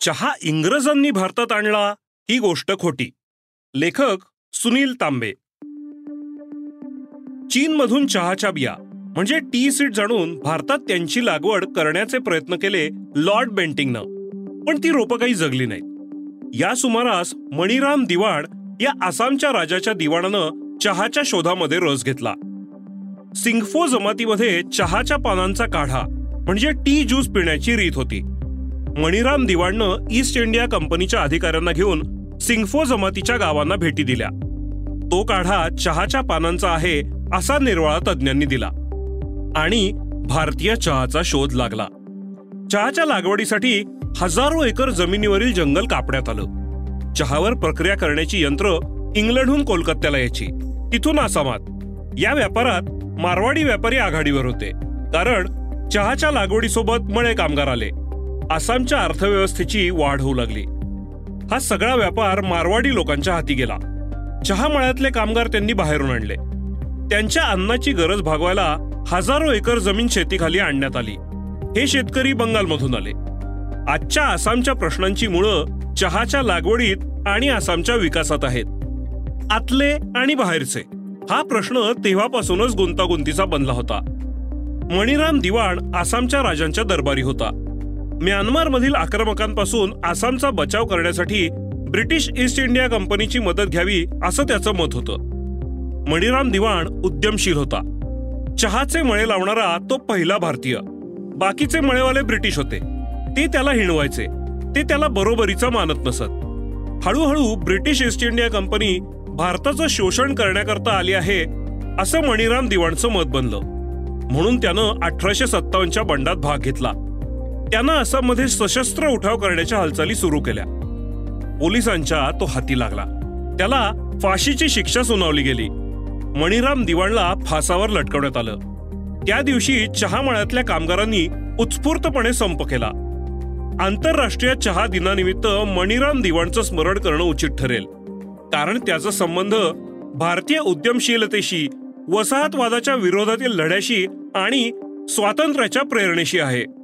चहा इंग्रजांनी भारतात आणला ही गोष्ट खोटी. लेखक सुनील तांबे. चीनमधून चहाच्या बिया म्हणजे टी सीट जाणून भारतात त्यांची लागवड करण्याचे प्रयत्न केले लॉर्ड बेंटिंगनं. पण ती रोपं काही जगली नाहीत. या सुमारास मणिराम दिवाण या आसामच्या राजाच्या दिवाणानं चहाच्या शोधामध्ये रस घेतला. सिंगफो जमातीमध्ये चहाच्या पानांचा काढा म्हणजे टी ज्यूस पिण्याची रीत होती. मणिराम दिवाणनं ईस्ट इंडिया कंपनीच्या अधिकाऱ्यांना घेऊन सिंगफो जमातीच्या गावांना भेटी दिल्या. तो काढा चहाच्या पानांचा आहे असा निर्वाळा तज्ज्ञांनी दिला. आणि भारतीय चहाचा शोध लागला. चहाच्या लागवडीसाठी हजारो एकर जमिनीवरील जंगल कापण्यात आलं. चहावर प्रक्रिया करण्याची यंत्र इंग्लंडहून कोलकात्याला यायची. तिथून आसामात. या व्यापारात मारवाडी व्यापारी आघाडीवर होते. कारण चहाच्या लागवडीसोबत मळे कामगार आले. आसामच्या अर्थव्यवस्थेची वाढ होऊ लागली. हा सगळा व्यापार मारवाडी लोकांच्या हाती गेला. चहा मळ्यातले कामगार त्यांनी बाहेरून आणले. त्यांच्या अन्नाची गरज भागवायला हजारो एकर जमीन शेतीखाली आणण्यात आली. हे शेतकरी बंगालमधून आले. आजच्या आसामच्या प्रश्नांची मुळं चहाच्या लागवडीत आणि आसामच्या विकासात आहेत. आतले आणि बाहेरचे. हा प्रश्न तेव्हापासूनच गुंतागुंतीचा बनला होता. मणिराम दिवाण आसामच्या राजांच्या दरबारी होता. म्यानमारमधील आक्रमकांपासून आसामचा बचाव करण्यासाठी ब्रिटिश ईस्ट इंडिया कंपनीची मदत घ्यावी असं त्याचं मत होतं. मणिराम दिवाण उद्यमशील होता. चहाचे मळे लावणारा तो पहिला भारतीय. बाकीचे मळेवाले ब्रिटिश होते. ते त्याला हिणवायचे. ते त्याला बरोबरीचा मानत नसत. हळूहळू ब्रिटिश ईस्ट इंडिया कंपनी भारताचं शोषण करण्याकरता आली आहे असं मणिराम दिवाणचं मत बनलं. म्हणून त्यानं अठराशे सत्तावन्नच्या बंडात भाग घेतला. त्यानं आसाममध्ये सशस्त्र उठाव करण्याच्या हालचाली सुरू केल्या. पोलिसांच्या तो हाती लागला. त्याला फाशीची शिक्षा सुनावली गेली. मणिराम दिवाणला फासावर लटकवण्यात आलं. त्या दिवशी चहा मळ्यातल्या कामगारांनी उत्स्फूर्तपणे संप केला. आंतरराष्ट्रीय चहा दिनानिमित्त मणिराम दिवाणचं स्मरण करणं उचित ठरेल. कारण त्याचा संबंध भारतीय उद्यमशीलतेशी वसाहतवादाच्या विरोधातील लढ्याशी आणि स्वातंत्र्याच्या प्रेरणेशी आहे.